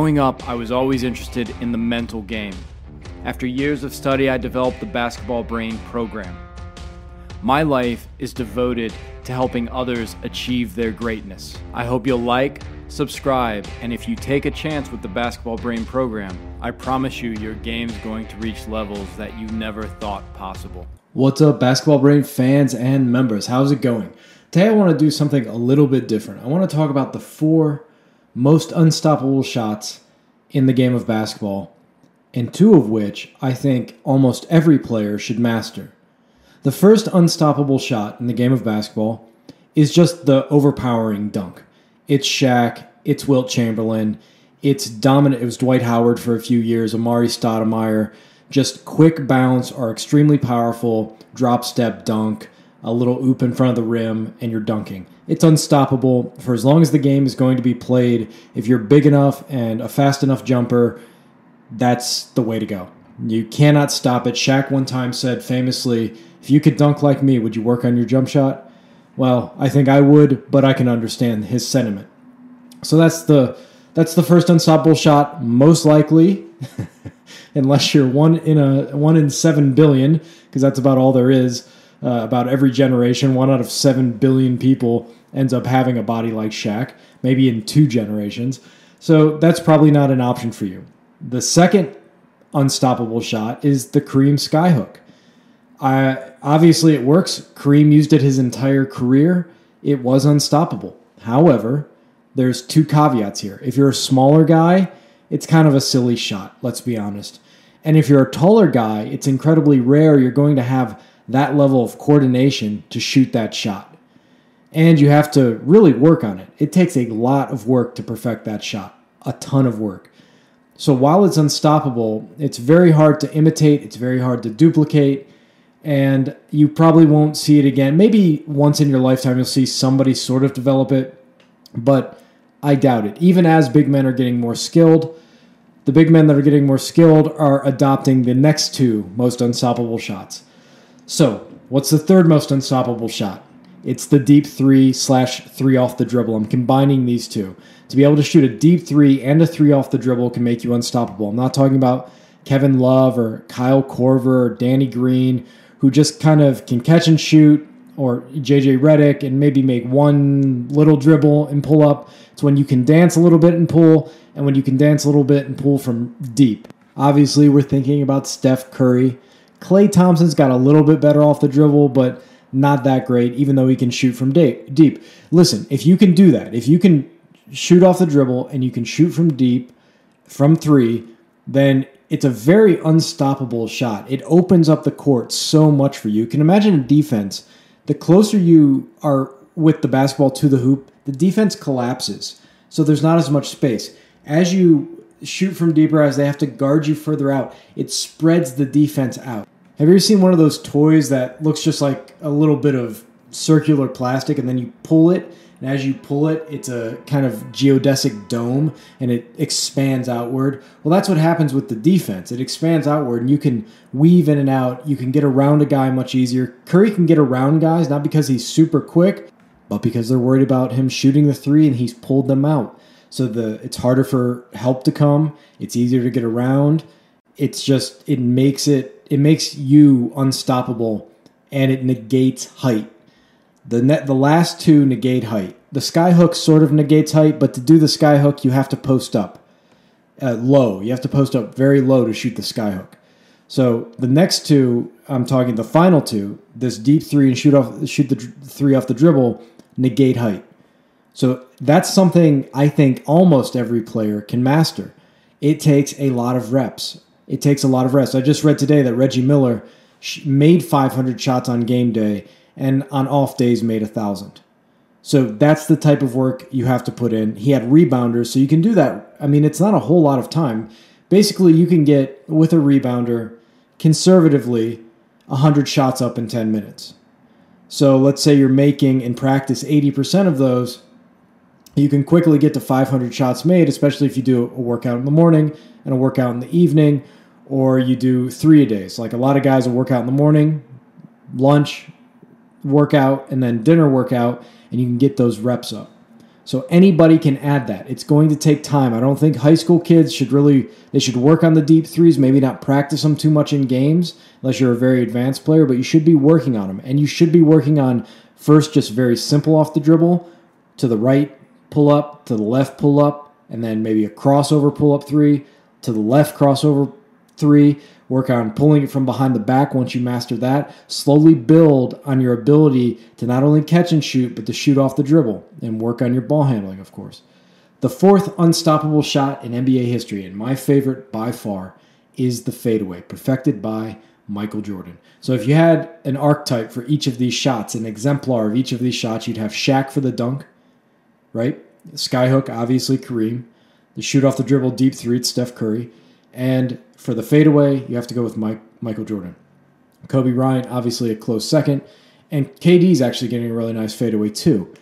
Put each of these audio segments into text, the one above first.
Growing up, I was always interested in the mental game. After years of study, I developed the Basketball Brain program. My life is devoted to helping others achieve their greatness. I hope you'll like, subscribe, and if you take a chance with the Basketball Brain program, I promise you your game's going to reach levels that you never thought possible. What's up, Basketball Brain fans and members? How's it going? Today, I want to do something a little bit different. I want to talk about the four most unstoppable shots in the game of basketball, and two of which I think almost every player should master. The first unstoppable shot in the game of basketball is just the overpowering dunk. It's Shaq, it's Wilt Chamberlain, it's dominant. It was Dwight Howard for a few years, Amar'e Stoudemire. Just quick bounce are extremely powerful, drop step dunk, a little oop in front of the rim, and you're dunking it's unstoppable for as long as the game is going to be played. If you're big enough and a fast enough jumper, that's the way to go. You cannot stop it. Shaq one time said famously, if you could dunk like me, would you work on your jump shot? Well, I think I would, but I can understand his sentiment. So that's the that's the first unstoppable shot, most likely, unless you're one in a one in seven billion, because that's about all there is. Uh, about every generation, one out of seven billion people ends up having a body like Shaq, maybe in two generations. So that's probably not an option for you. The second unstoppable shot is the Kareem skyhook. I, obviously, it works. Kareem used it his entire career. It was unstoppable. However, there's two caveats here. If you're a smaller guy, it's kind of a silly shot, let's be honest. And if you're a taller guy, it's incredibly rare you're going to have that level of coordination to shoot that shot and you have to really work on it. It takes a lot of work to perfect that shot, a ton of work. So while it's unstoppable, it's very hard to imitate, it's very hard to duplicate, and you probably won't see it again. Maybe once in your lifetime you'll see somebody sort of develop it, but I doubt it. Even as big men are getting more skilled, the big men that are getting more skilled are adopting the next two most unstoppable shots. So, what's the third most unstoppable shot? It's the deep three slash three off the dribble. I'm combining these two. To be able to shoot a deep three and a three off the dribble can make you unstoppable. I'm not talking about Kevin Love or Kyle Korver or Danny Green, who just kind of can catch and shoot, or JJ Redick and maybe make one little dribble and pull up. It's when you can dance a little bit and pull, and when you can dance a little bit and pull from deep. Obviously, we're thinking about Steph Curry. Klay Thompson's got a little bit better off the dribble, but not that great, even though he can shoot from deep. Listen, if you can do that, if you can shoot off the dribble and you can shoot from deep, from three, then it's a very unstoppable shot. It opens up the court so much for you. You can imagine a defense. The closer you are with the basketball to the hoop, the defense collapses. So there's not as much space. As you shoot from deeper, as they have to guard you further out, it spreads the defense out. Have you ever seen one of those toys that looks just like a little bit of circular plastic and then you pull it? And as you pull it, it's a kind of geodesic dome and it expands outward. Well, that's what happens with the defense. It expands outward and you can weave in and out. You can get around a guy much easier. Curry can get around guys not because he's super quick, but because they're worried about him shooting the three and he's pulled them out. So the it's harder for help to come. It's easier to get around. It's just it makes it it makes you unstoppable and it negates height. The net, the last two negate height. The skyhook sort of negates height, but to do the skyhook, you have to post up uh, low. You have to post up very low to shoot the skyhook. So the next two, I'm talking the final two, this deep three and shoot off, shoot the three off the dribble, negate height. So that's something I think almost every player can master. It takes a lot of reps it takes a lot of rest. I just read today that Reggie Miller made 500 shots on game day and on off days made a thousand. So that's the type of work you have to put in. He had rebounders, so you can do that. I mean, it's not a whole lot of time. Basically, you can get with a rebounder conservatively 100 shots up in 10 minutes. So let's say you're making in practice 80% of those, you can quickly get to 500 shots made, especially if you do a workout in the morning and a workout in the evening or you do three a days. So like a lot of guys will work out in the morning, lunch, workout, and then dinner workout, and you can get those reps up. So anybody can add that. It's going to take time. I don't think high school kids should really they should work on the deep threes, maybe not practice them too much in games unless you're a very advanced player, but you should be working on them. And you should be working on first just very simple off the dribble to the right pull up, to the left pull up, and then maybe a crossover pull up 3 to the left crossover 3 Work on pulling it from behind the back once you master that. Slowly build on your ability to not only catch and shoot, but to shoot off the dribble and work on your ball handling, of course. The fourth unstoppable shot in NBA history, and my favorite by far, is the fadeaway, perfected by Michael Jordan. So if you had an archetype for each of these shots, an exemplar of each of these shots, you'd have Shaq for the dunk, right? Skyhook, obviously Kareem. The shoot off the dribble deep three, it's Steph Curry. And for the fadeaway, you have to go with Mike, Michael Jordan. Kobe Bryant, obviously a close second. And KD's actually getting a really nice fadeaway too.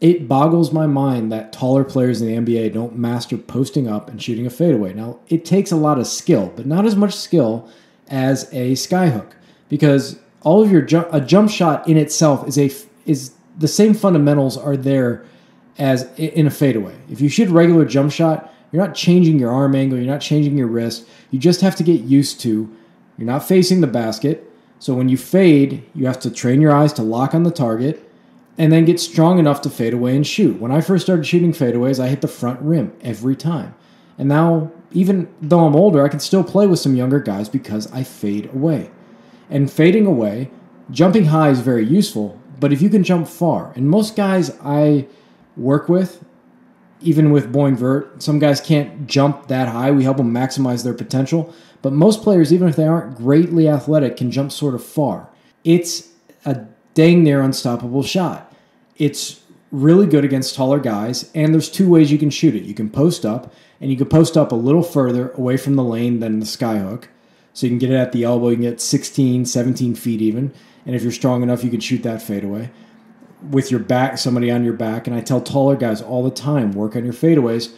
It boggles my mind that taller players in the NBA don't master posting up and shooting a fadeaway. Now, it takes a lot of skill, but not as much skill as a skyhook because all of your jump, a jump shot in itself is a is the same fundamentals are there as in a fadeaway. If you shoot regular jump shot, you're not changing your arm angle, you're not changing your wrist. You just have to get used to you're not facing the basket. So when you fade, you have to train your eyes to lock on the target and then get strong enough to fade away and shoot. When I first started shooting fadeaways, I hit the front rim every time. And now, even though I'm older, I can still play with some younger guys because I fade away. And fading away, jumping high is very useful, but if you can jump far, and most guys I work with, even with Boeing Vert, some guys can't jump that high. We help them maximize their potential. But most players, even if they aren't greatly athletic, can jump sort of far. It's a dang near unstoppable shot. It's really good against taller guys, and there's two ways you can shoot it. You can post up, and you can post up a little further away from the lane than the skyhook. So you can get it at the elbow, you can get 16, 17 feet even. And if you're strong enough, you can shoot that fadeaway with your back, somebody on your back. And I tell taller guys all the time, work on your fadeaways.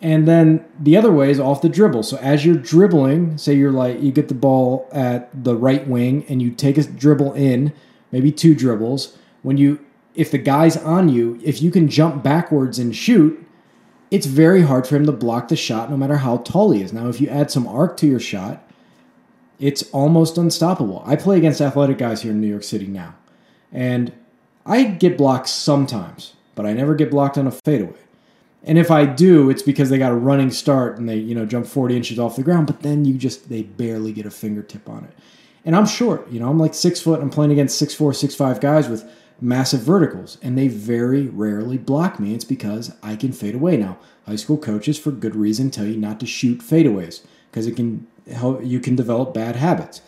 And then the other way is off the dribble. So as you're dribbling, say you're like you get the ball at the right wing and you take a dribble in, maybe two dribbles. When you if the guy's on you, if you can jump backwards and shoot, it's very hard for him to block the shot no matter how tall he is. Now if you add some arc to your shot, it's almost unstoppable. I play against athletic guys here in New York City now. And I get blocked sometimes, but I never get blocked on a fadeaway. And if I do, it's because they got a running start and they, you know, jump 40 inches off the ground, but then you just, they barely get a fingertip on it. And I'm short, you know, I'm like six foot. I'm playing against six four, six five guys with massive verticals, and they very rarely block me. It's because I can fade away. Now, high school coaches, for good reason, tell you not to shoot fadeaways because it can help you can develop bad habits.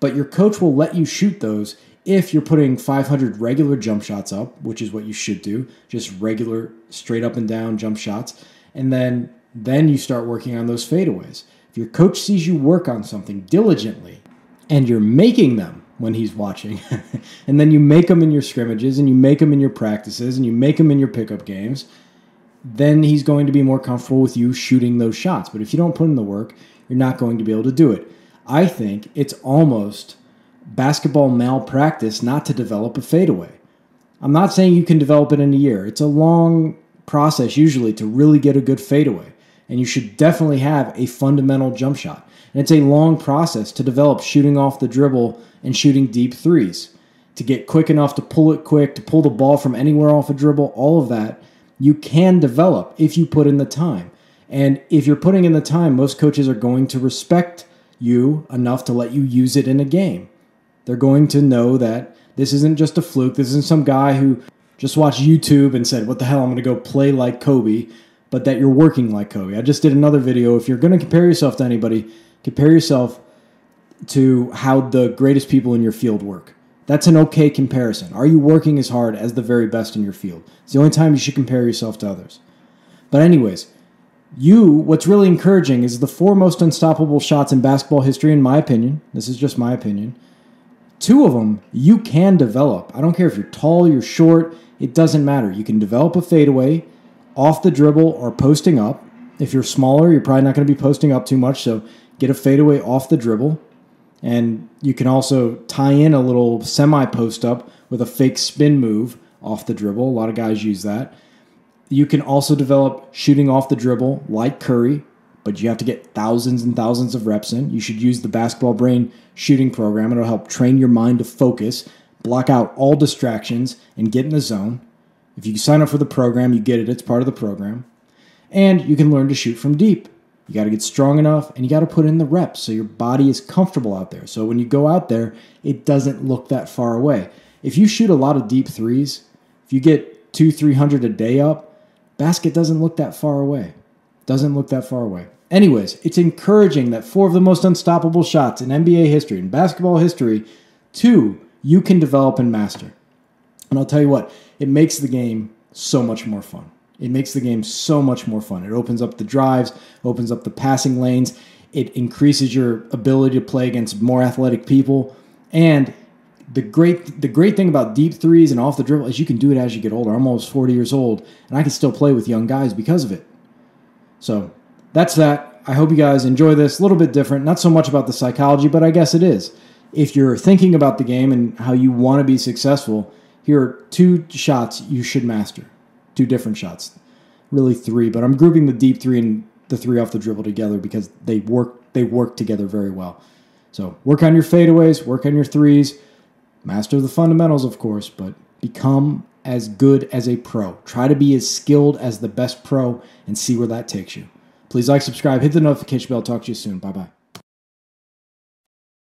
But your coach will let you shoot those if you're putting 500 regular jump shots up, which is what you should do, just regular straight up and down jump shots, and then then you start working on those fadeaways. If your coach sees you work on something diligently and you're making them when he's watching, and then you make them in your scrimmages and you make them in your practices and you make them in your pickup games, then he's going to be more comfortable with you shooting those shots. But if you don't put in the work, you're not going to be able to do it. I think it's almost basketball malpractice not to develop a fadeaway. I'm not saying you can develop it in a year. It's a long process usually to really get a good fadeaway. And you should definitely have a fundamental jump shot. And it's a long process to develop shooting off the dribble and shooting deep threes. To get quick enough to pull it quick, to pull the ball from anywhere off a dribble, all of that you can develop if you put in the time. And if you're putting in the time, most coaches are going to respect you enough to let you use it in a game. They're going to know that this isn't just a fluke. This isn't some guy who just watched YouTube and said, What the hell, I'm going to go play like Kobe, but that you're working like Kobe. I just did another video. If you're going to compare yourself to anybody, compare yourself to how the greatest people in your field work. That's an okay comparison. Are you working as hard as the very best in your field? It's the only time you should compare yourself to others. But, anyways, you, what's really encouraging is the four most unstoppable shots in basketball history, in my opinion. This is just my opinion Two of them you can develop. I don't care if you're tall, you're short, it doesn't matter. You can develop a fadeaway off the dribble or posting up. If you're smaller, you're probably not going to be posting up too much, so get a fadeaway off the dribble. And you can also tie in a little semi post up with a fake spin move off the dribble. A lot of guys use that. You can also develop shooting off the dribble like Curry, but you have to get thousands and thousands of reps in. You should use the basketball brain shooting program. It'll help train your mind to focus, block out all distractions, and get in the zone. If you sign up for the program, you get it. It's part of the program. And you can learn to shoot from deep. You got to get strong enough and you got to put in the reps so your body is comfortable out there. So when you go out there, it doesn't look that far away. If you shoot a lot of deep threes, if you get two, 300 a day up, basket doesn't look that far away. Doesn't look that far away. Anyways, it's encouraging that four of the most unstoppable shots in NBA history and basketball history, two, you can develop and master. And I'll tell you what, it makes the game so much more fun. It makes the game so much more fun. It opens up the drives, opens up the passing lanes, it increases your ability to play against more athletic people, and the great the great thing about deep threes and off the dribble is you can do it as you get older. I'm almost 40 years old, and I can still play with young guys because of it. So that's that. I hope you guys enjoy this. A little bit different, not so much about the psychology, but I guess it is. If you're thinking about the game and how you want to be successful, here are two shots you should master. Two different shots. Really three, but I'm grouping the deep three and the three off the dribble together because they work they work together very well. So work on your fadeaways, work on your threes Master the fundamentals, of course, but become as good as a pro. Try to be as skilled as the best pro and see where that takes you. Please like, subscribe, hit the notification bell. Talk to you soon. Bye bye.